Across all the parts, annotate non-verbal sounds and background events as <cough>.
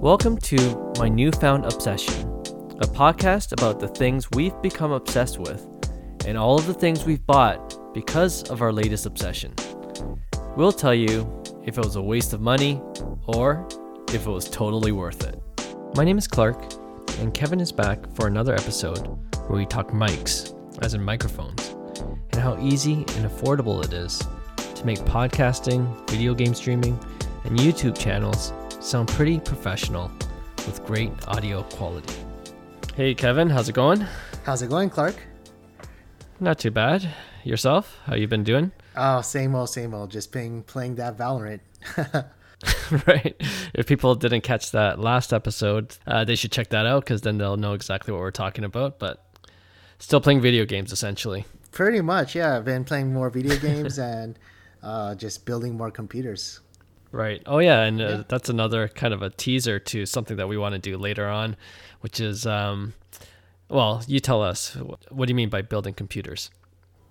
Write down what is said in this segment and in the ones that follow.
Welcome to My Newfound Obsession, a podcast about the things we've become obsessed with and all of the things we've bought because of our latest obsession. We'll tell you if it was a waste of money or if it was totally worth it. My name is Clark, and Kevin is back for another episode where we talk mics, as in microphones, and how easy and affordable it is to make podcasting, video game streaming, and YouTube channels sound pretty professional with great audio quality. Hey Kevin, how's it going? How's it going, Clark? Not too bad. Yourself? How you been doing? <laughs> Oh, same old, same old. Just playing playing that Valorant. <laughs> right. If people didn't catch that last episode, uh, they should check that out because then they'll know exactly what we're talking about. But still playing video games essentially. Pretty much, yeah. I've been playing more video games <laughs> and uh, just building more computers. Right. Oh yeah, and uh, yeah. that's another kind of a teaser to something that we want to do later on, which is, um, well, you tell us. What do you mean by building computers?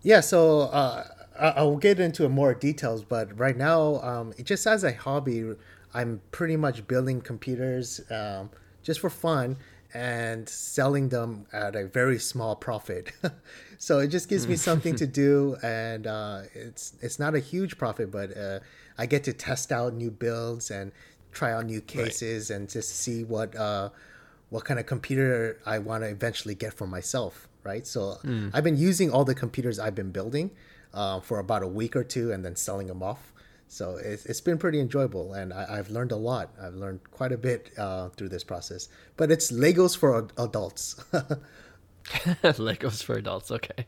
Yeah. So uh, I'll get into more details, but right now, um, just as a hobby, I'm pretty much building computers um, just for fun and selling them at a very small profit. <laughs> so it just gives me something to <laughs> do, and uh, it's it's not a huge profit, but uh, I get to test out new builds and try out new cases right. and just see what uh, what kind of computer I want to eventually get for myself. Right. So mm. I've been using all the computers I've been building uh, for about a week or two, and then selling them off. So it's, it's been pretty enjoyable, and I, have learned a lot. I've learned quite a bit uh, through this process. But it's Legos for adults. <laughs> <laughs> Legos for adults. Okay.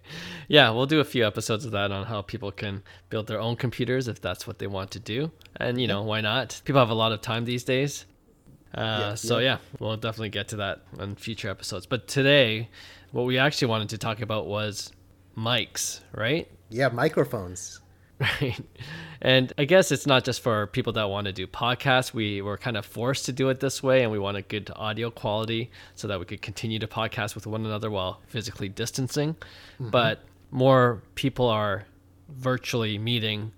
Yeah, we'll do a few episodes of that on how people can build their own computers if that's what they want to do. And, you know, why not? People have a lot of time these days. Uh, yeah, so, yeah. yeah, we'll definitely get to that on future episodes. But today, what we actually wanted to talk about was mics, right? Yeah, microphones. Right. And I guess it's not just for people that want to do podcasts. We were kind of forced to do it this way, and we want a good audio quality so that we could continue to podcast with one another while physically distancing. Mm-hmm. But more people are virtually meeting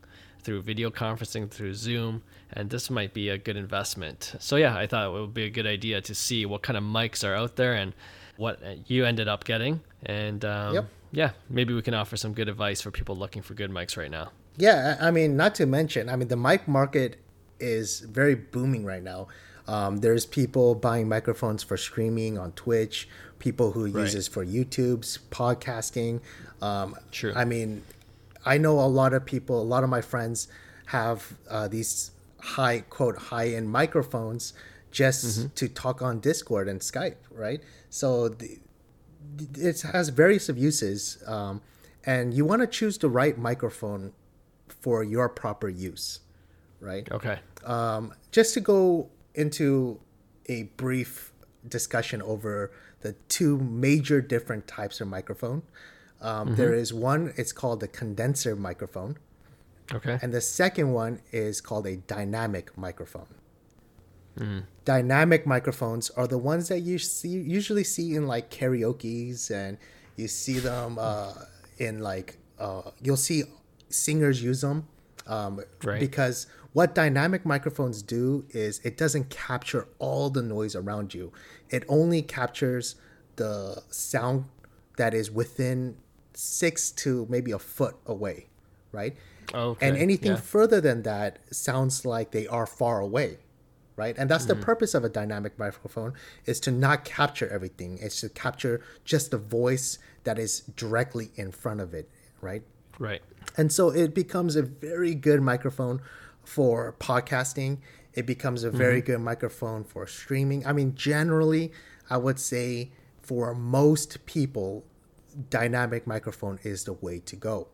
through video conferencing, through Zoom, and this might be a good investment. So, yeah, I thought it would be a good idea to see what kind of mics are out there and what you ended up getting. And um, yep. yeah, maybe we can offer some good advice for people looking for good mics right now. Yeah, I mean, not to mention, I mean, the mic market is very booming right now. Um, there's people buying microphones for streaming on Twitch, people who right. use this for YouTube's podcasting. Um, True. I mean, I know a lot of people, a lot of my friends have uh, these high quote high end microphones just mm-hmm. to talk on Discord and Skype, right? So the, it has various of uses, um, and you want to choose the right microphone for your proper use, right? Okay. Um, just to go into a brief discussion over the two major different types of microphone. Um, mm-hmm. there is one, it's called the condenser microphone. Okay. And the second one is called a dynamic microphone. Mm. Dynamic microphones are the ones that you see, usually see in like karaoke's and you see them uh, in like, uh, you'll see singers use them um, right. because what dynamic microphones do is it doesn't capture all the noise around you it only captures the sound that is within six to maybe a foot away right okay. and anything yeah. further than that sounds like they are far away right and that's mm-hmm. the purpose of a dynamic microphone is to not capture everything it's to capture just the voice that is directly in front of it right right and so it becomes a very good microphone for podcasting. It becomes a very mm-hmm. good microphone for streaming. I mean, generally, I would say for most people, dynamic microphone is the way to go,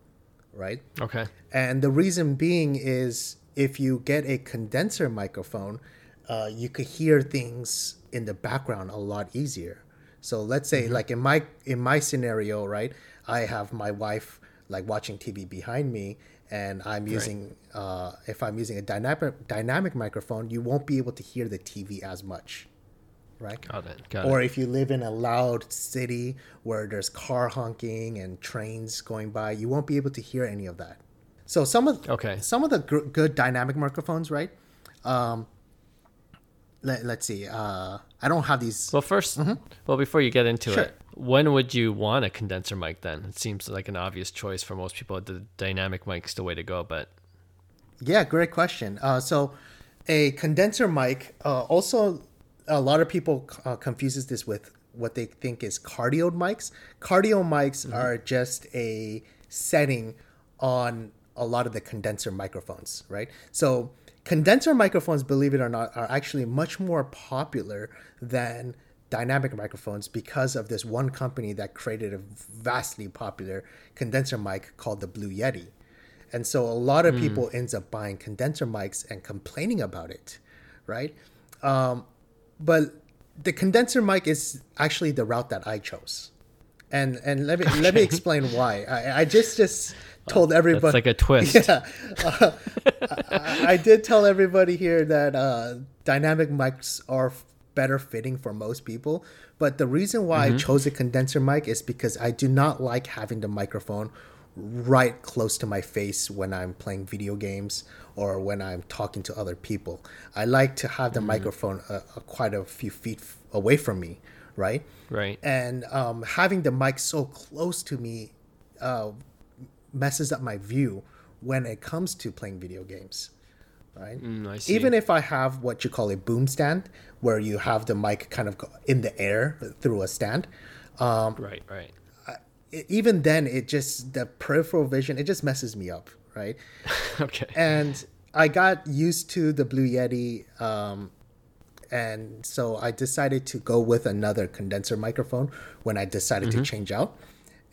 right? Okay. And the reason being is if you get a condenser microphone, uh, you could hear things in the background a lot easier. So let's say, mm-hmm. like in my in my scenario, right? I have my wife like watching TV behind me and I'm using right. uh, if I'm using a dynamic dynamic microphone, you won't be able to hear the TV as much, right? Got it. Got or it. if you live in a loud city where there's car honking and trains going by, you won't be able to hear any of that. So some of okay some of the gr- good dynamic microphones, right? Um, let, let's see. Uh, I don't have these. Well, 1st well, before you get into Sure. it, when would you want a condenser mic then? It seems like an obvious choice for most people. The dynamic mic's is the way to go, but Yeah, great question. Uh, so, a condenser mic. Uh, also, a lot of people uh, confuses this with what they think is cardioid mics. Cardioid mics are just a setting on a lot of the condenser microphones, right? So, condenser microphones, believe it or not, are actually much more popular than dynamic microphones because of this one company that created a vastly popular condenser mic called the Blue Yeti. And so a lot of people ends up buying condenser mics and complaining about it, right? Um, but the condenser mic is actually the route that I chose, and and let me let me explain why. I, I just just told everybody it's like a twist. <laughs> yeah, uh, I, I did tell everybody here that uh, dynamic mics are better fitting for most people. But the reason why I chose a condenser mic is because I do not like having the microphone right close to my face when I'm playing video games or when I'm talking to other people. I like to have the microphone uh, uh, quite a few feet away from me, right? Right. and um, having the mic so close to me uh, messes up my view when it comes to playing video games right Mm, I see. even if i have what you call a boom stand where you have the mic kind of in the air through a stand um, right, right. even then it just the peripheral vision it just messes me up right <laughs> Okay. and I got used to the Blue Yeti, um, and so I decided to go with another condenser microphone when I decided to change out.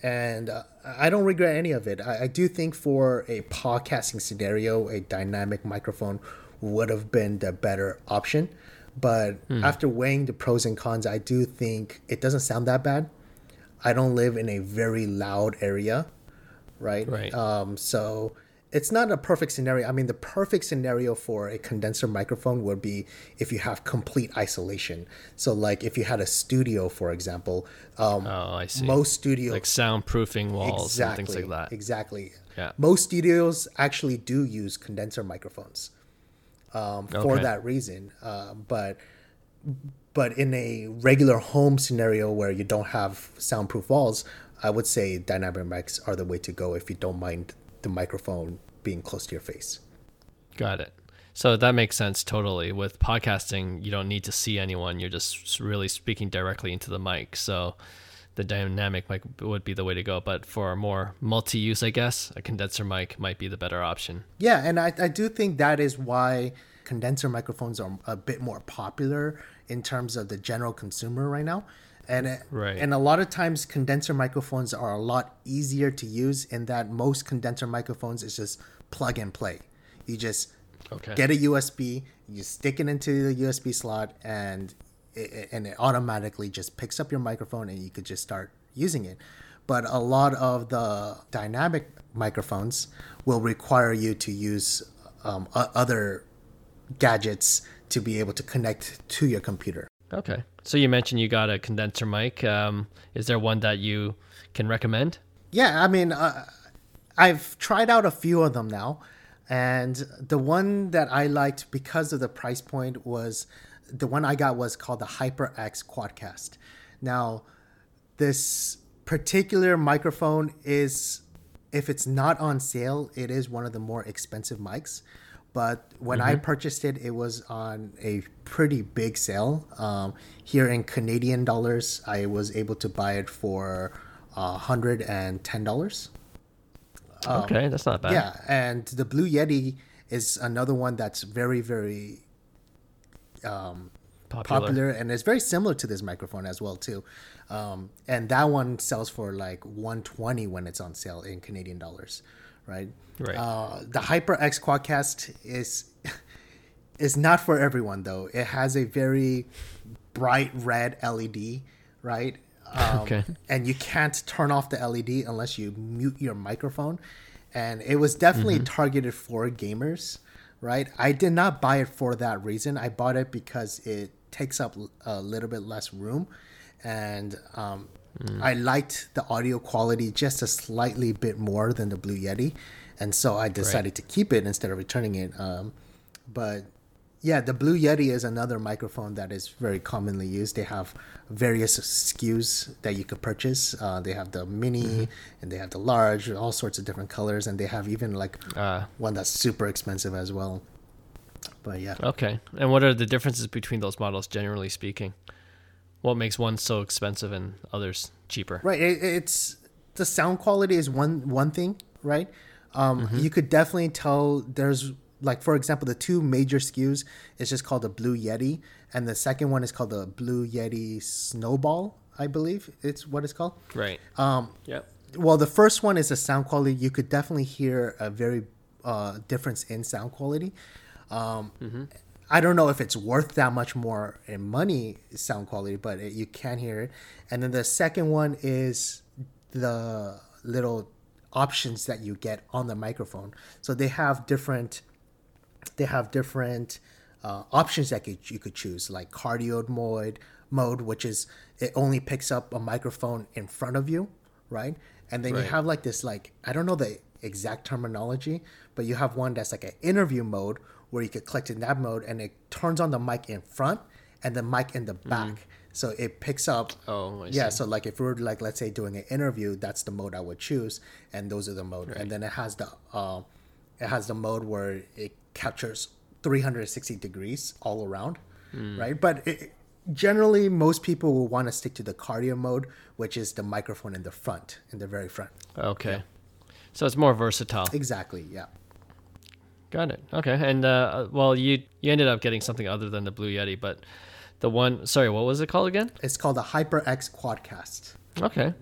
And uh, I don't regret any of it. I, I do think for a podcasting scenario, a dynamic microphone would have been the better option. But after weighing the pros and cons, I do think it doesn't sound that bad. I don't live in a very loud area, right? Right. Um, so it's not a perfect scenario. I mean, the perfect scenario for a condenser microphone would be if you have complete isolation. So, like if you had a studio, for example, um, oh, I see. most studios like soundproofing walls and things like that. Exactly. Yeah. Most studios actually do use condenser microphones um, for Okay. that reason. Uh, but but in a regular home scenario where you don't have soundproof walls, I would say dynamic mics are the way to go if you don't mind the microphone being close to your face. Got it. So that makes sense totally. With podcasting, you don't need to see anyone. You're just really speaking directly into the mic. So the dynamic mic would be the way to go. But for more multi use, I guess, a condenser mic might be the better option. Yeah, and I, I do think that is why condenser microphones are a bit more popular in terms of the general consumer right now. And it- Right. and a lot of times condenser microphones are a lot easier to use in that most condenser microphones is just plug and play. You just Okay. get a USB, you stick it into the USB slot, and it, and it automatically just picks up your microphone, and you could just start using it. But a lot of the dynamic microphones will require you to use um, other gadgets to be able to connect to your computer. Okay. So you mentioned you got a condenser mic. Um, is there one that you can recommend? Yeah, I mean, uh, I've tried out a few of them now, and the one that I liked because of the price point was the one I got was called the HyperX Quadcast. Now, this particular microphone is, if it's not on sale, it is one of the more expensive mics. But when I purchased it, it was on a pretty big sale. Um, here in Canadian dollars, I was able to buy it for uh, hundred and ten dollars. okay, that's not bad. Yeah, and the Blue Yeti is another one that's very, very Popular. popular, and it's very similar to this microphone as well too. Um, and that one sells for like 120 when it's on sale in Canadian dollars, right? Right. Uh, the HyperX Quadcast is <laughs> is not for everyone though. It has a very bright red LED, right? <laughs> Um, Okay. And you can't turn off the LED unless you mute your microphone. And it was definitely targeted for gamers, right? I did not buy it for that reason. I bought it because it takes up a little bit less room, and um, I liked the audio quality just a slightly bit more than the Blue Yeti, and so I decided to keep it instead of returning it. Um, but Yeah, the Blue Yeti is another microphone that is very commonly used. They have various SKUs that you could purchase. Uh, they have the mini Mm-hmm. and they have the large, all sorts of different colors, and they have even like Uh, one that's super expensive as well. But yeah, okay. And what are the differences between those models, generally speaking? What makes one so expensive and others cheaper? right. It, it's the sound quality is one one thing, right? Um, You could definitely tell there's like for example the two major SKUs is just called the Blue Yeti, and the second one is called the Blue Yeti Snowball. I believe it's what it's called. Right. Um, Yep. well, the first one is the sound quality. You could definitely hear a very uh, difference in sound quality. Um, I don't know if it's worth that much more in money sound quality, but it, you can hear it. And then the second one is the little options that you get on the microphone. So they have different they have different uh, options that could, you could choose, like cardioid mode, mode, which is it only picks up a microphone in front of you, right? And then Right. you have like this, like I don't know the exact terminology, but you have one that's like an interview mode where you could click in that mode and it turns on the mic in front and the mic in the back. So it picks up. Mm. Oh, I yeah. see. So like if we were like let's say doing an interview, that's the mode I would choose, and those are the mode. And then it has the uh, it has the mode where it captures 360 degrees all around, Hmm. right? But it, generally, most people will want to stick to the cardioid mode, which is the microphone in the front, in the very front. Okay. So it's more versatile. Exactly. Yeah. Got it. Okay. And uh, well, you you ended up getting something other than the Blue Yeti, but the one. Sorry, what was it called again? It's called the HyperX Quadcast. Okay.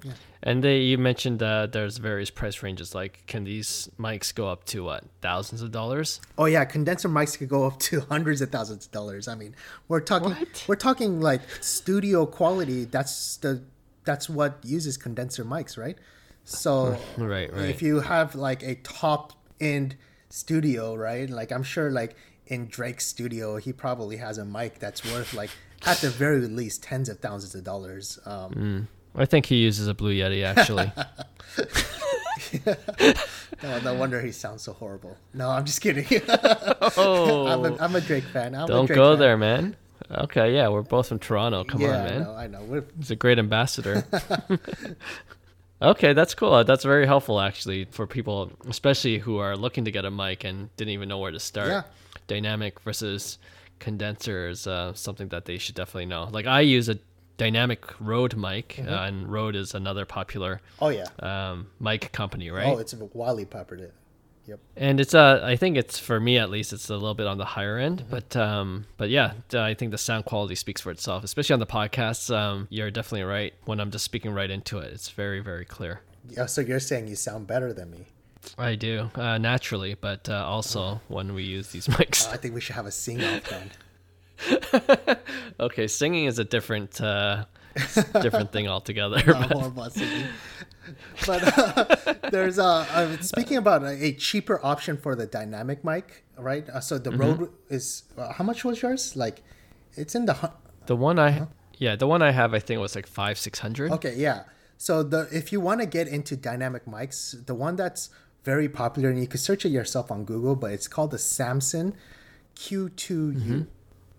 And they you mentioned uh, there's various price ranges. Like, can these mics go up to what thousands of dollars? Oh yeah, condenser mics could go up to <laughs> hundreds of thousands of dollars. I mean, we're talking What? we're talking like studio quality. That's the that's what uses condenser mics, right? So <laughs> Right, right. if you have like a top end studio, right? Like I'm sure like in Drake's studio, he probably has a mic that's worth like at the very least tens of thousands of dollars. Um, I think he uses a Blue Yeti actually. <laughs> no, no wonder he sounds so horrible. No, I'm just kidding. oh, <laughs> I'm, a, I'm a Drake fan. I'm don't Drake go fan. there, man. Okay, yeah, we're both from Toronto. Come yeah, on, I man. know, I know. We're, He's a great ambassador. <laughs> okay, that's cool. That's very helpful actually for people, especially who are looking to get a mic and didn't even know where to start. Yeah. Dynamic versus condenser is uh, something that they should definitely know. Like I use a dynamic Rode mic, Mm-hmm. uh, and Rode is another popular oh yeah. um, mic company, right? Oh, it's wildly popular. Yep. and it's uh I think it's for me at least it's a little bit on the higher end, Mm-hmm. but um but yeah, I think the sound quality speaks for itself, especially on the podcasts. Um, you're definitely right when I'm just speaking right into it. It's very very clear. Yeah, so you're saying you sound better than me. I do uh, naturally, but uh, also when we use these <laughs> mics. Uh, I think we should have a sing off then. <laughs> okay, singing is a different uh, different thing altogether. <laughs> About. But uh, <laughs> there's uh, uh, speaking about a, a cheaper option for the dynamic mic, right? Uh, so the Mm-hmm. Rode is uh, how much was yours? Like, it's in the hu- the one I Uh-huh. yeah the one I have I think was like five six hundred. Okay, yeah. So the if you want to get into dynamic mics, the one that's very popular and you can search it yourself on Google, but it's called the Samson Q2U,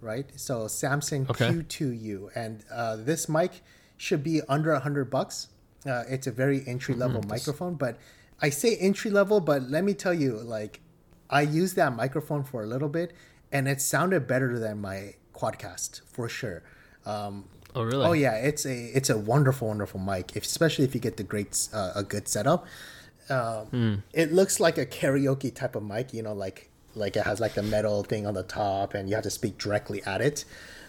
right? So Samson Okay. Q2U, and uh, this mic should be under a hundred bucks. Uh, it's a very entry level microphone, but I say entry level, but let me tell you, like I used that microphone for a little bit, and it sounded better than my Quadcast for sure. Um, Oh really? Oh yeah, it's a it's a wonderful wonderful mic, if, especially if you get the great uh, a good setup. Um, It looks like a karaoke type of mic, you know, like like it has like the metal thing on the top, and you have to speak directly at it.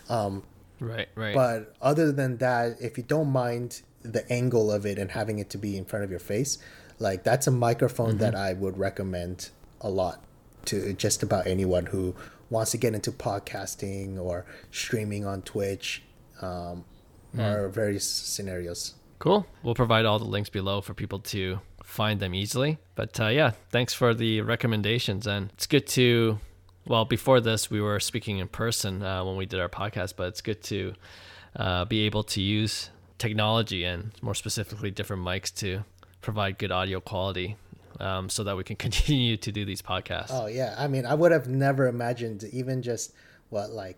Um, Right right. but other than that, if you don't mind the angle of it and having it to be in front of your face, like that's a microphone that I would recommend a lot to just about anyone who wants to get into podcasting or streaming on Twitch um, or various scenarios. Cool. We'll provide all the links below for people to find them easily. But uh, yeah, thanks for the recommendations. And it's good to, well, before this, we were speaking in person uh, when we did our podcast, but it's good to uh, be able to use technology and more specifically different mics to provide good audio quality um, so that we can <laughs> continue to do these podcasts. Oh yeah, I mean, I would have never imagined even just what like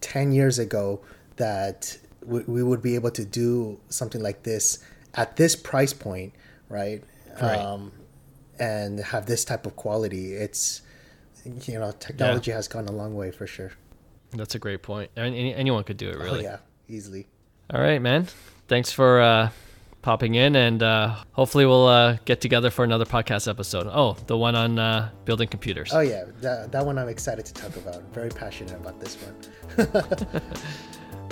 10 years ago that we, we would be able to do something like this at this price point right, Right. Um, and have this type of quality it's you know technology has gone a long way for sure That's a great point. Any, anyone could do it, really. oh yeah easily All right, man. Thanks for uh, popping in, and uh, hopefully we'll uh, get together for another podcast episode. Oh, the one on uh, building computers. oh yeah that, that one i'm excited to talk about very passionate about this one <laughs>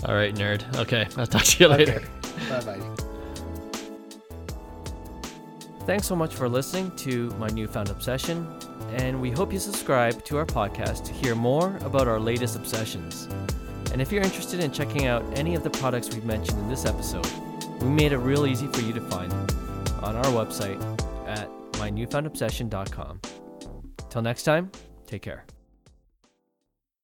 <laughs> All right, nerd. Okay, I'll talk to you later. bye bye Thanks so much for listening to my newfound obsession, and we hope you subscribe to our podcast to hear more about our latest obsessions. And if you're interested in checking out any of the products we've mentioned in this episode, we made it real easy for you to find on our website at mynewfoundobsession.com. Till next time, take care.